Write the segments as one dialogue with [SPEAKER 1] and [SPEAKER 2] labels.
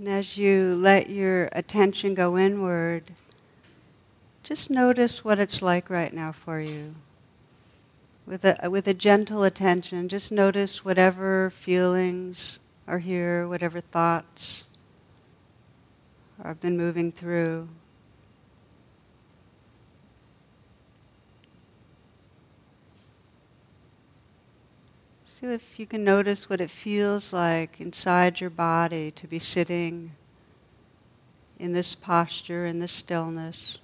[SPEAKER 1] And as you let your attention go inward, just notice what it's like right now for you. With a, with a gentle attention, just notice whatever feelings are here, whatever thoughts have been moving through. See if you can notice what it feels like inside your body to be sitting in this posture, in this stillness.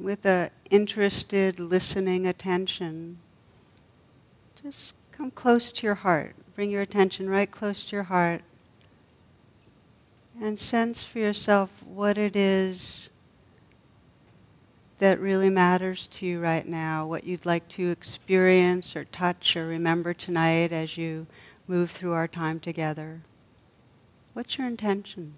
[SPEAKER 1] with a interested, listening attention, just come close to your heart. Bring your attention right close to your heart and sense for yourself what it is that really matters to you right now, what you'd like to experience or touch or remember tonight as you move through our time together. What's your intention?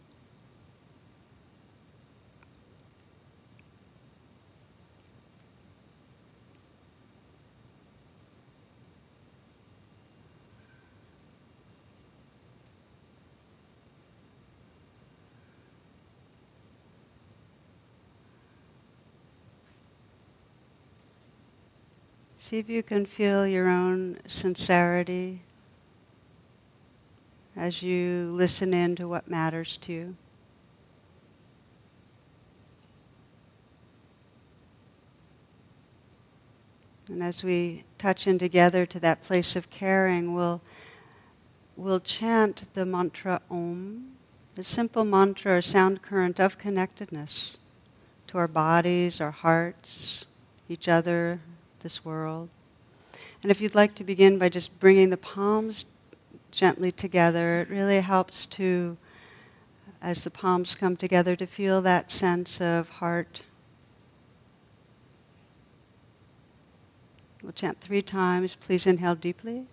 [SPEAKER 1] See if you can feel your own sincerity as you listen in to what matters to you. And as we touch in together to that place of caring, we'll, we'll chant the mantra Om, the simple mantra or sound current of connectedness to our bodies, our hearts, each other, this world. And if you'd like to begin by just bringing the palms gently together, it really helps to, as the palms come together, to feel that sense of heart. We'll chant three times. Please inhale deeply.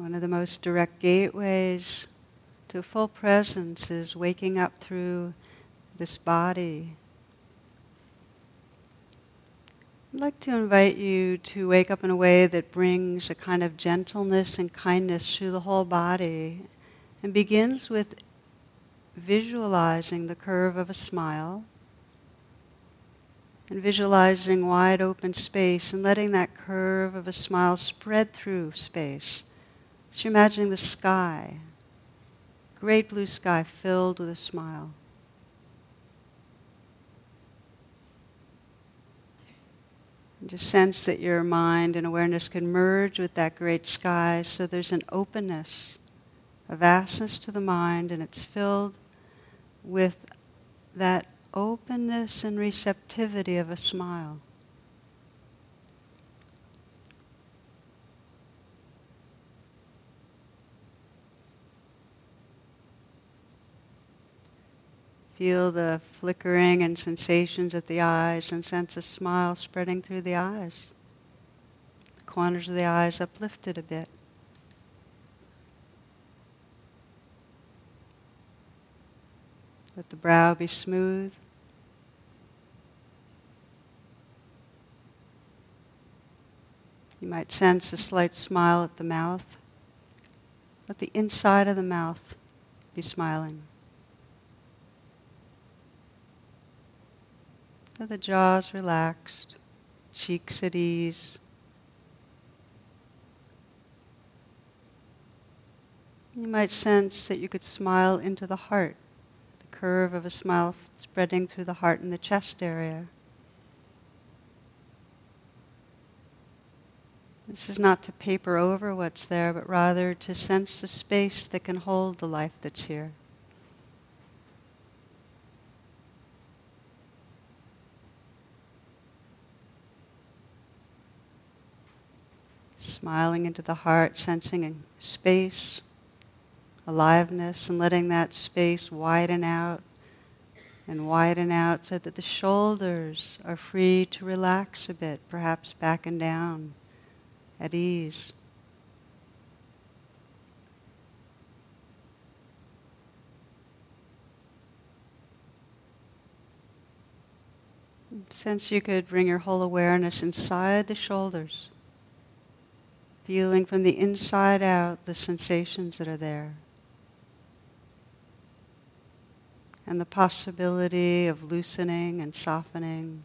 [SPEAKER 1] One of the most direct gateways to full presence is waking up through this body. I'd like to invite you to wake up in a way that brings a kind of gentleness and kindness through the whole body and begins with visualizing the curve of a smile and visualizing wide open space and letting that curve of a smile spread through space so you're imagining the sky, great blue sky filled with a smile. And just sense that your mind and awareness can merge with that great sky so there's an openness, a vastness to the mind, and it's filled with that openness and receptivity of a smile. Feel the flickering and sensations at the eyes and sense a smile spreading through the eyes. The corners of the eyes uplifted a bit. Let the brow be smooth. You might sense a slight smile at the mouth. Let the inside of the mouth be smiling. Let the jaws relaxed, cheeks at ease. You might sense that you could smile into the heart, the curve of a smile spreading through the heart and the chest area. This is not to paper over what's there, but rather to sense the space that can hold the life that's here. Smiling into the heart, sensing space, aliveness, and letting that space widen out and widen out so that the shoulders are free to relax a bit, perhaps back and down at ease. Sense you could bring your whole awareness inside the shoulders, feeling from the inside out the sensations that are there. And the possibility of loosening and softening.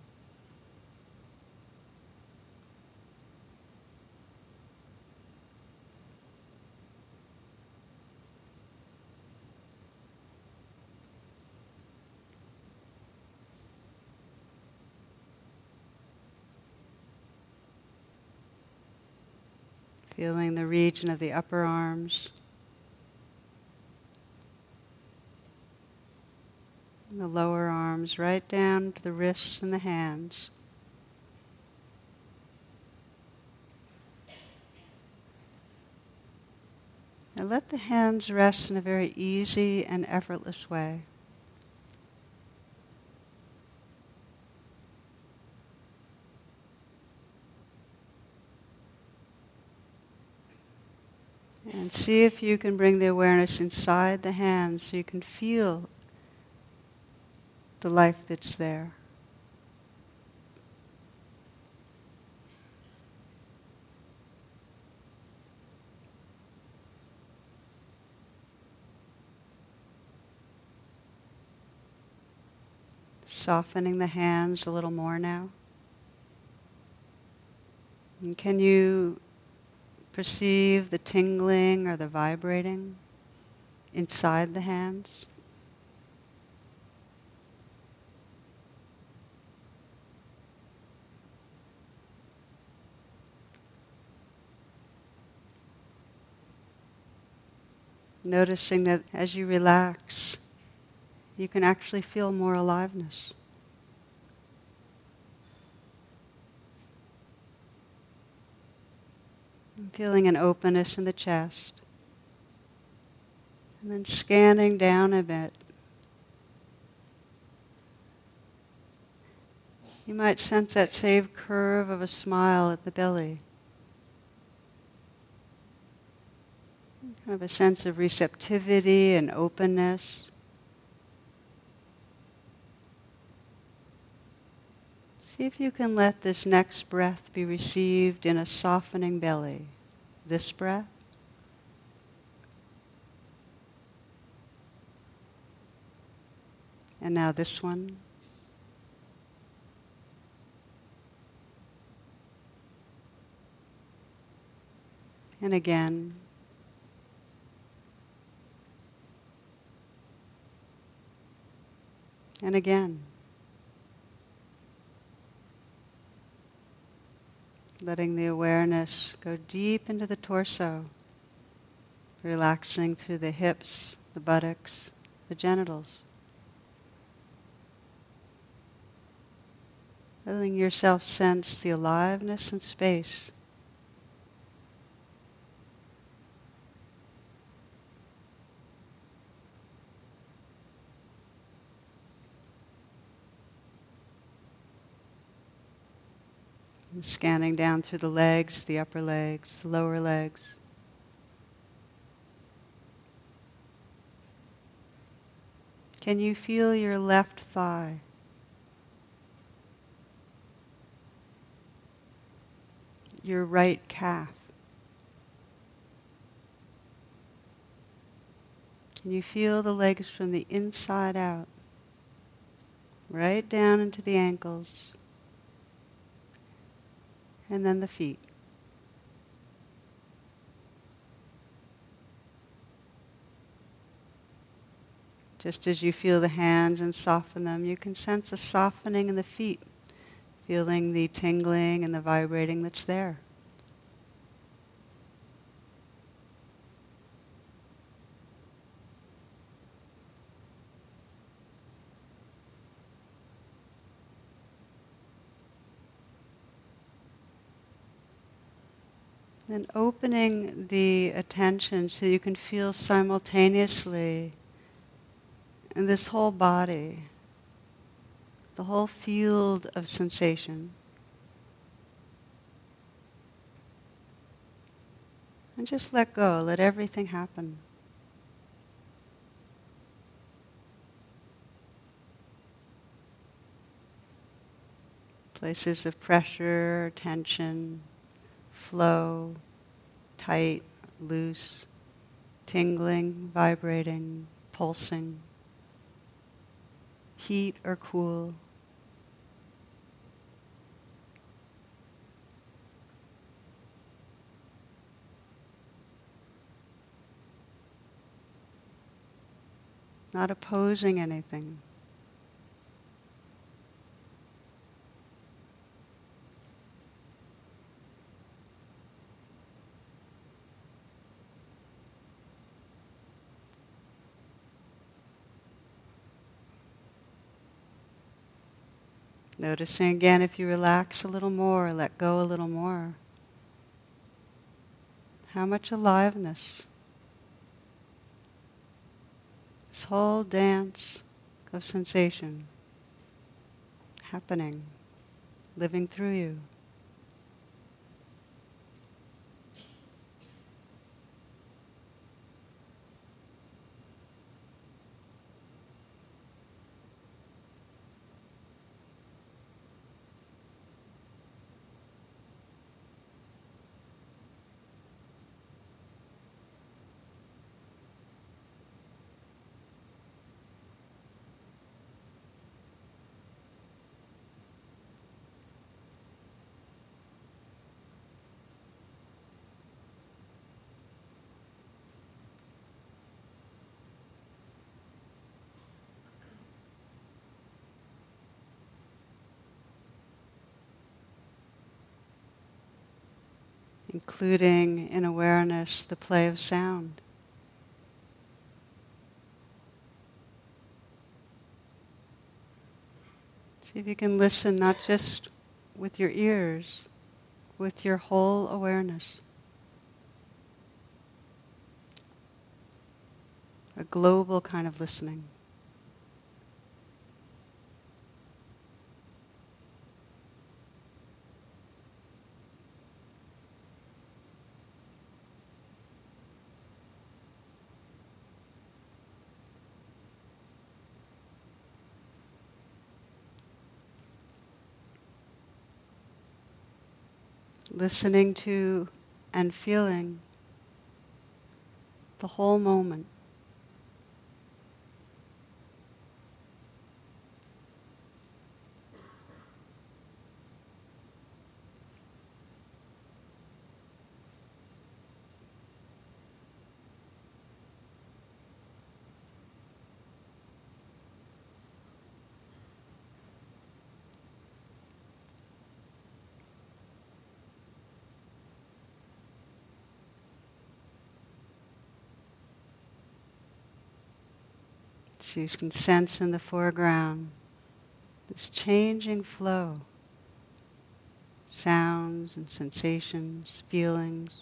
[SPEAKER 1] Feeling the region of the upper arms. The lower arms right down to the wrists and the hands. And let the hands rest in a very easy and effortless way. And see if you can bring the awareness inside the hands so you can feel the life that's there. Softening the hands a little more now. And can you perceive the tingling or the vibrating inside the hands. Noticing that as you relax, you can actually feel more aliveness. Feeling an openness in the chest. And then scanning down a bit. You might sense that same curve of a smile at the belly. Kind of a sense of receptivity and openness. See if you can let this next breath be received in a softening belly. This breath. And now this one. And again. And again. Letting the awareness go deep into the torso, relaxing through the hips, the buttocks, the genitals. Letting yourself sense the aliveness and space Scanning down through the legs, the upper legs, the lower legs. Can you feel your left thigh? Your right calf? Can you feel the legs from the inside out? Right down into the ankles. And then the feet. Just as you feel the hands and soften them, you can sense a softening in the feet, feeling the tingling and the vibrating that's there. Then opening the attention so you can feel simultaneously in this whole body, the whole field of sensation. And just let go, let everything happen. Places of pressure, tension, flow, tight, loose, tingling, vibrating, pulsing, heat or cool. Not opposing anything. Noticing again if you relax a little more, let go a little more. How much aliveness. This whole dance of sensation happening, living through you. Including in awareness the play of sound. See if you can listen not just with your ears, with your whole awareness. A global kind of listening. Listening to and feeling the whole moment. You can sense in the foreground this changing flow, sounds and sensations, feelings.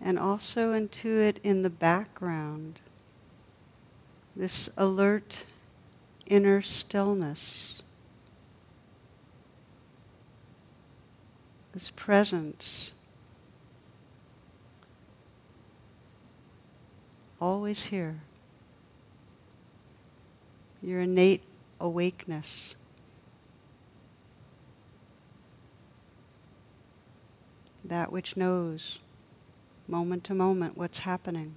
[SPEAKER 1] And also intuit in the background this alert inner stillness, this presence, always here, your innate awakeness. That which knows moment to moment what's happening.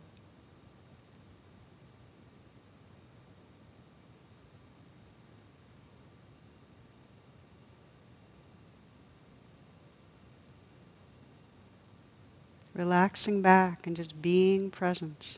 [SPEAKER 1] Relaxing back and just being present.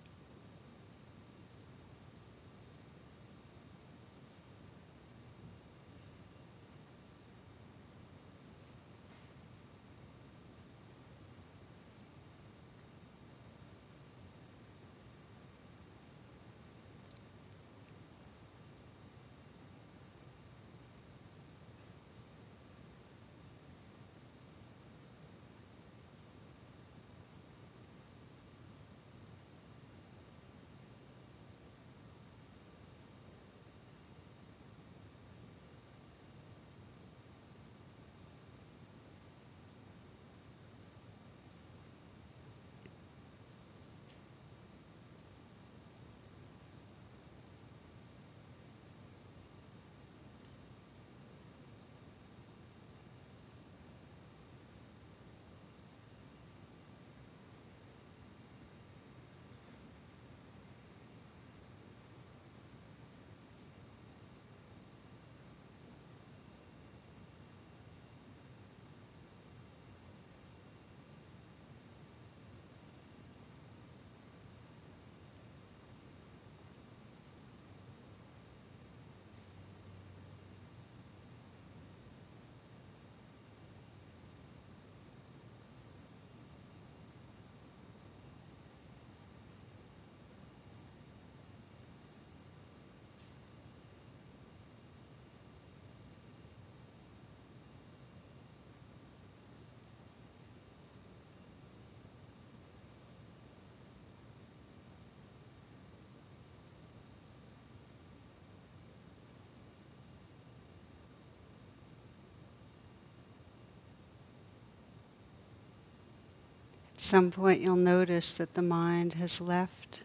[SPEAKER 1] At some point, you'll notice that the mind has left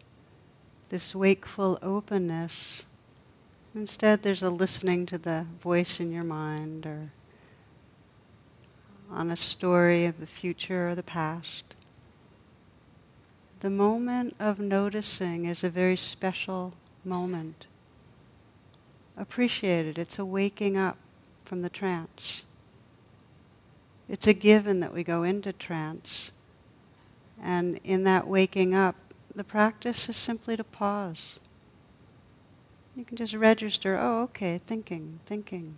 [SPEAKER 1] this wakeful openness. Instead, there's a listening to the voice in your mind or on a story of the future or the past. The moment of noticing is a very special moment. Appreciate it. It's a waking up from the trance. It's a given that we go into trance and in that waking up, the practice is simply to pause. You can just register, oh, okay, thinking, thinking.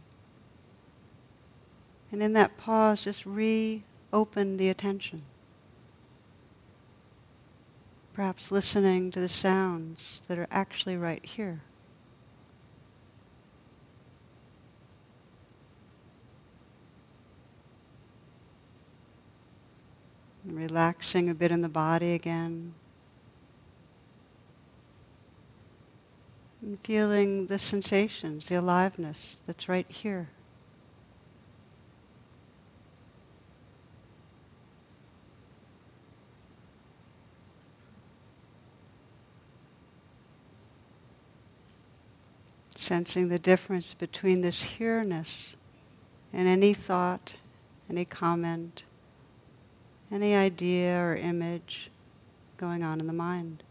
[SPEAKER 1] And in that pause, just reopen the attention. Perhaps listening to the sounds that are actually right here. Relaxing a bit in the body again. And feeling the sensations, the aliveness that's right here. Sensing the difference between this here-ness and any thought, any comment, any idea or image going on in the mind.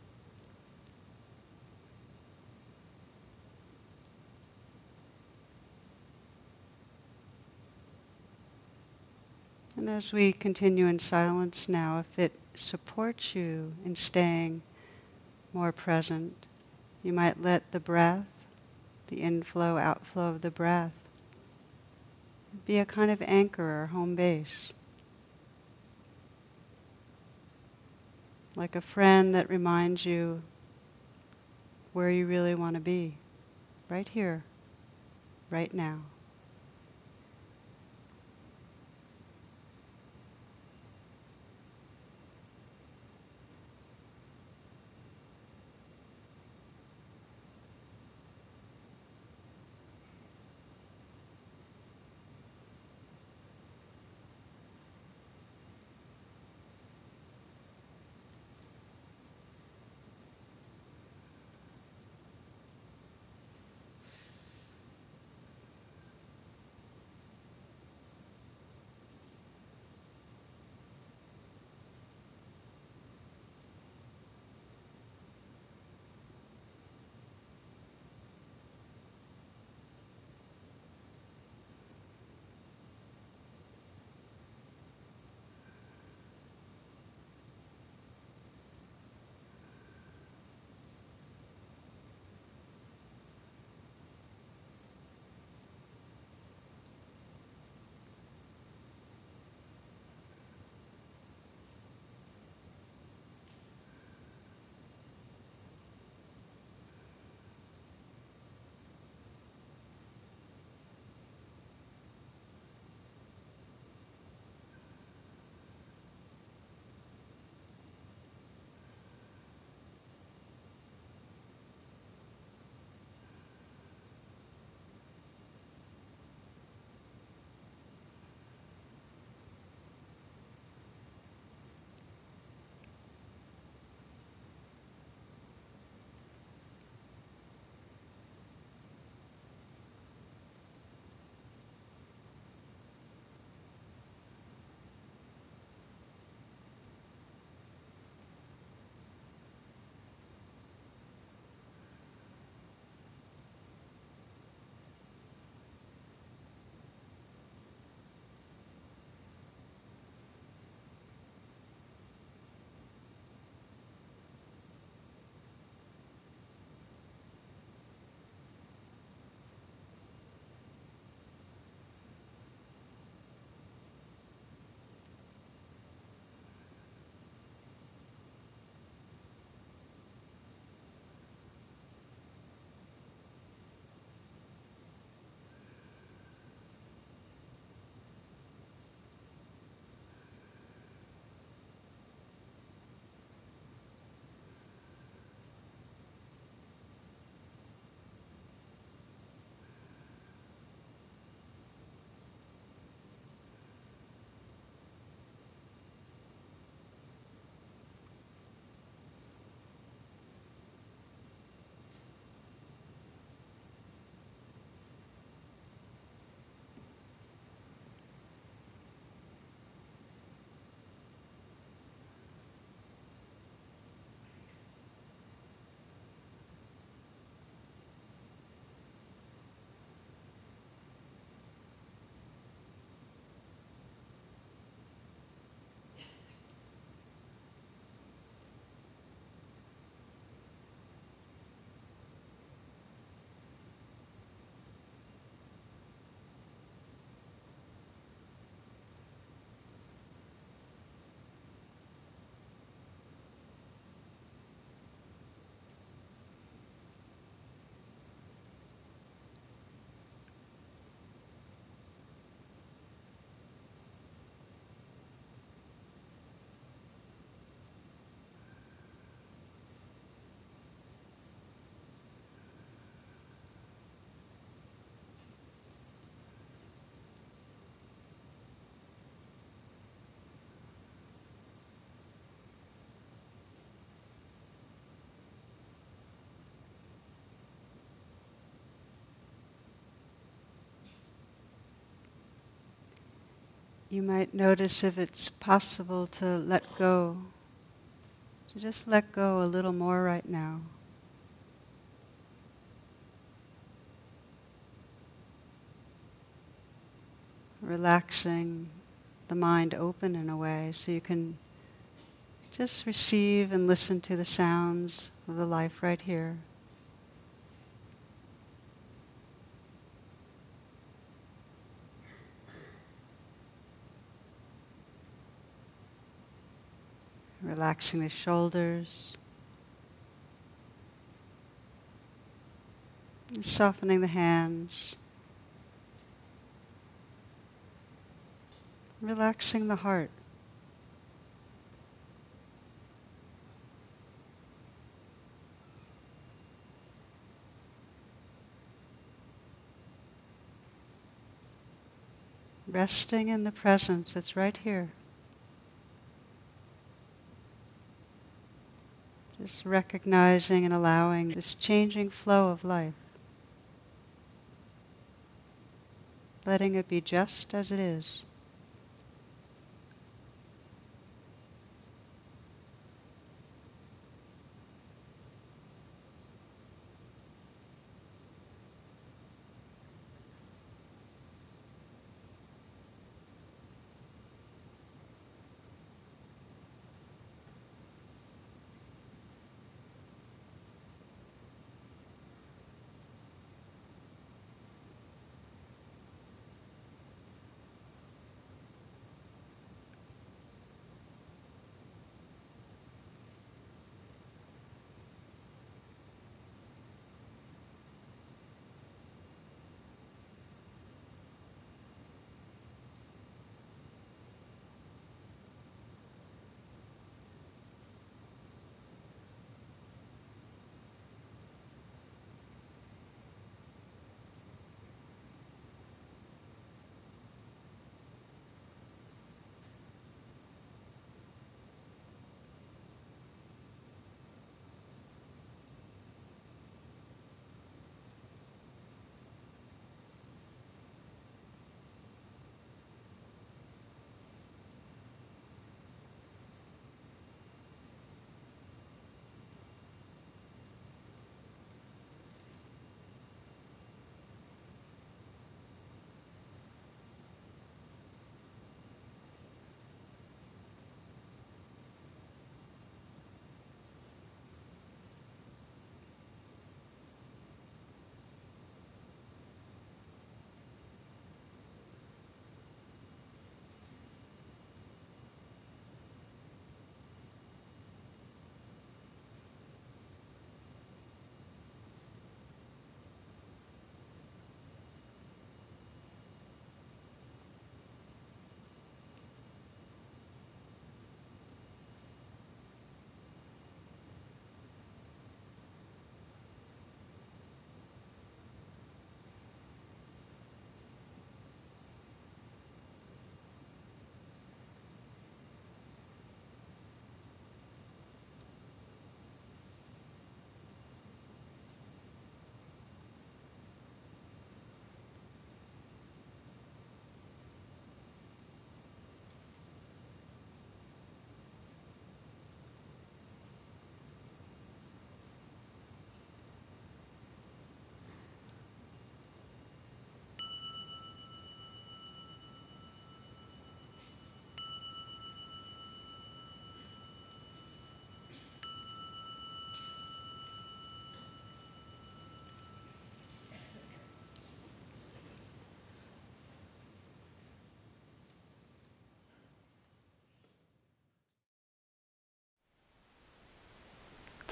[SPEAKER 1] And as we continue in silence now, if it supports you in staying more present, you might let the breath, the inflow, outflow of the breath, be a kind of anchor or home base. Like a friend that reminds you where you really want to be, right here, right now. You might notice if it's possible to let go, to just let go a little more right now. Relaxing the mind open in a way so you can just receive and listen to the sounds of the life right here. Relaxing the shoulders. softening the hands. Relaxing the heart. Resting in the presence that's right here. Recognizing and allowing this changing flow of life. Letting it be just as it is.